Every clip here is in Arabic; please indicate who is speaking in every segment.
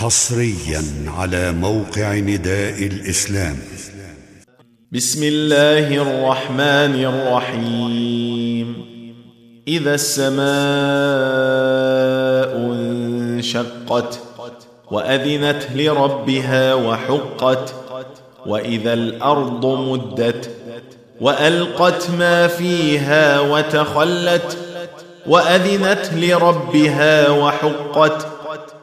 Speaker 1: حصريا على موقع نداء الإسلام.
Speaker 2: بسم الله الرحمن الرحيم. إذا السماء انشقت وأذنت لربها وحقت وإذا الأرض مدت وألقت ما فيها وتخلت وأذنت لربها وحقت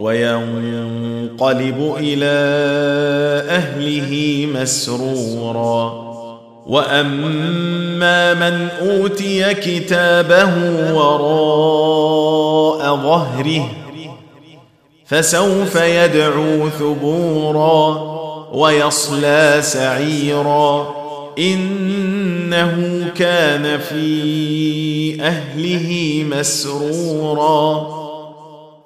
Speaker 2: وينقلب إلى أهله مسرورا. وأما من أوتي كتابه وراء ظهره فسوف يدعو ثبورا ويصلى سعيرا. إنه كان في أهله مسرورا.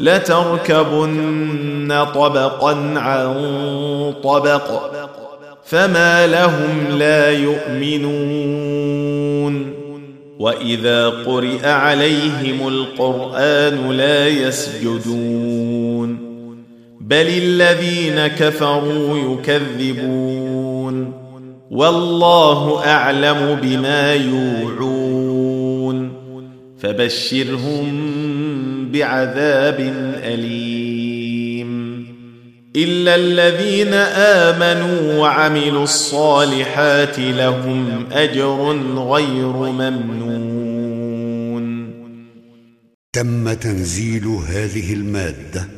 Speaker 2: لتركبن طبقا عن طبق فما لهم لا يؤمنون. وإذا قرئ عليهم القرآن لا يسجدون. بل الذين كفروا يكذبون. والله أعلم بما يوعون. فبشرهم بعذاب أليم. إلا الذين آمنوا وعملوا الصالحات لهم أجر غير ممنون.
Speaker 1: تم تنزيل هذه المادة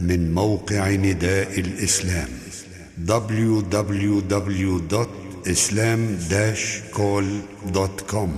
Speaker 1: من موقع نداء الإسلام www.islam-call.com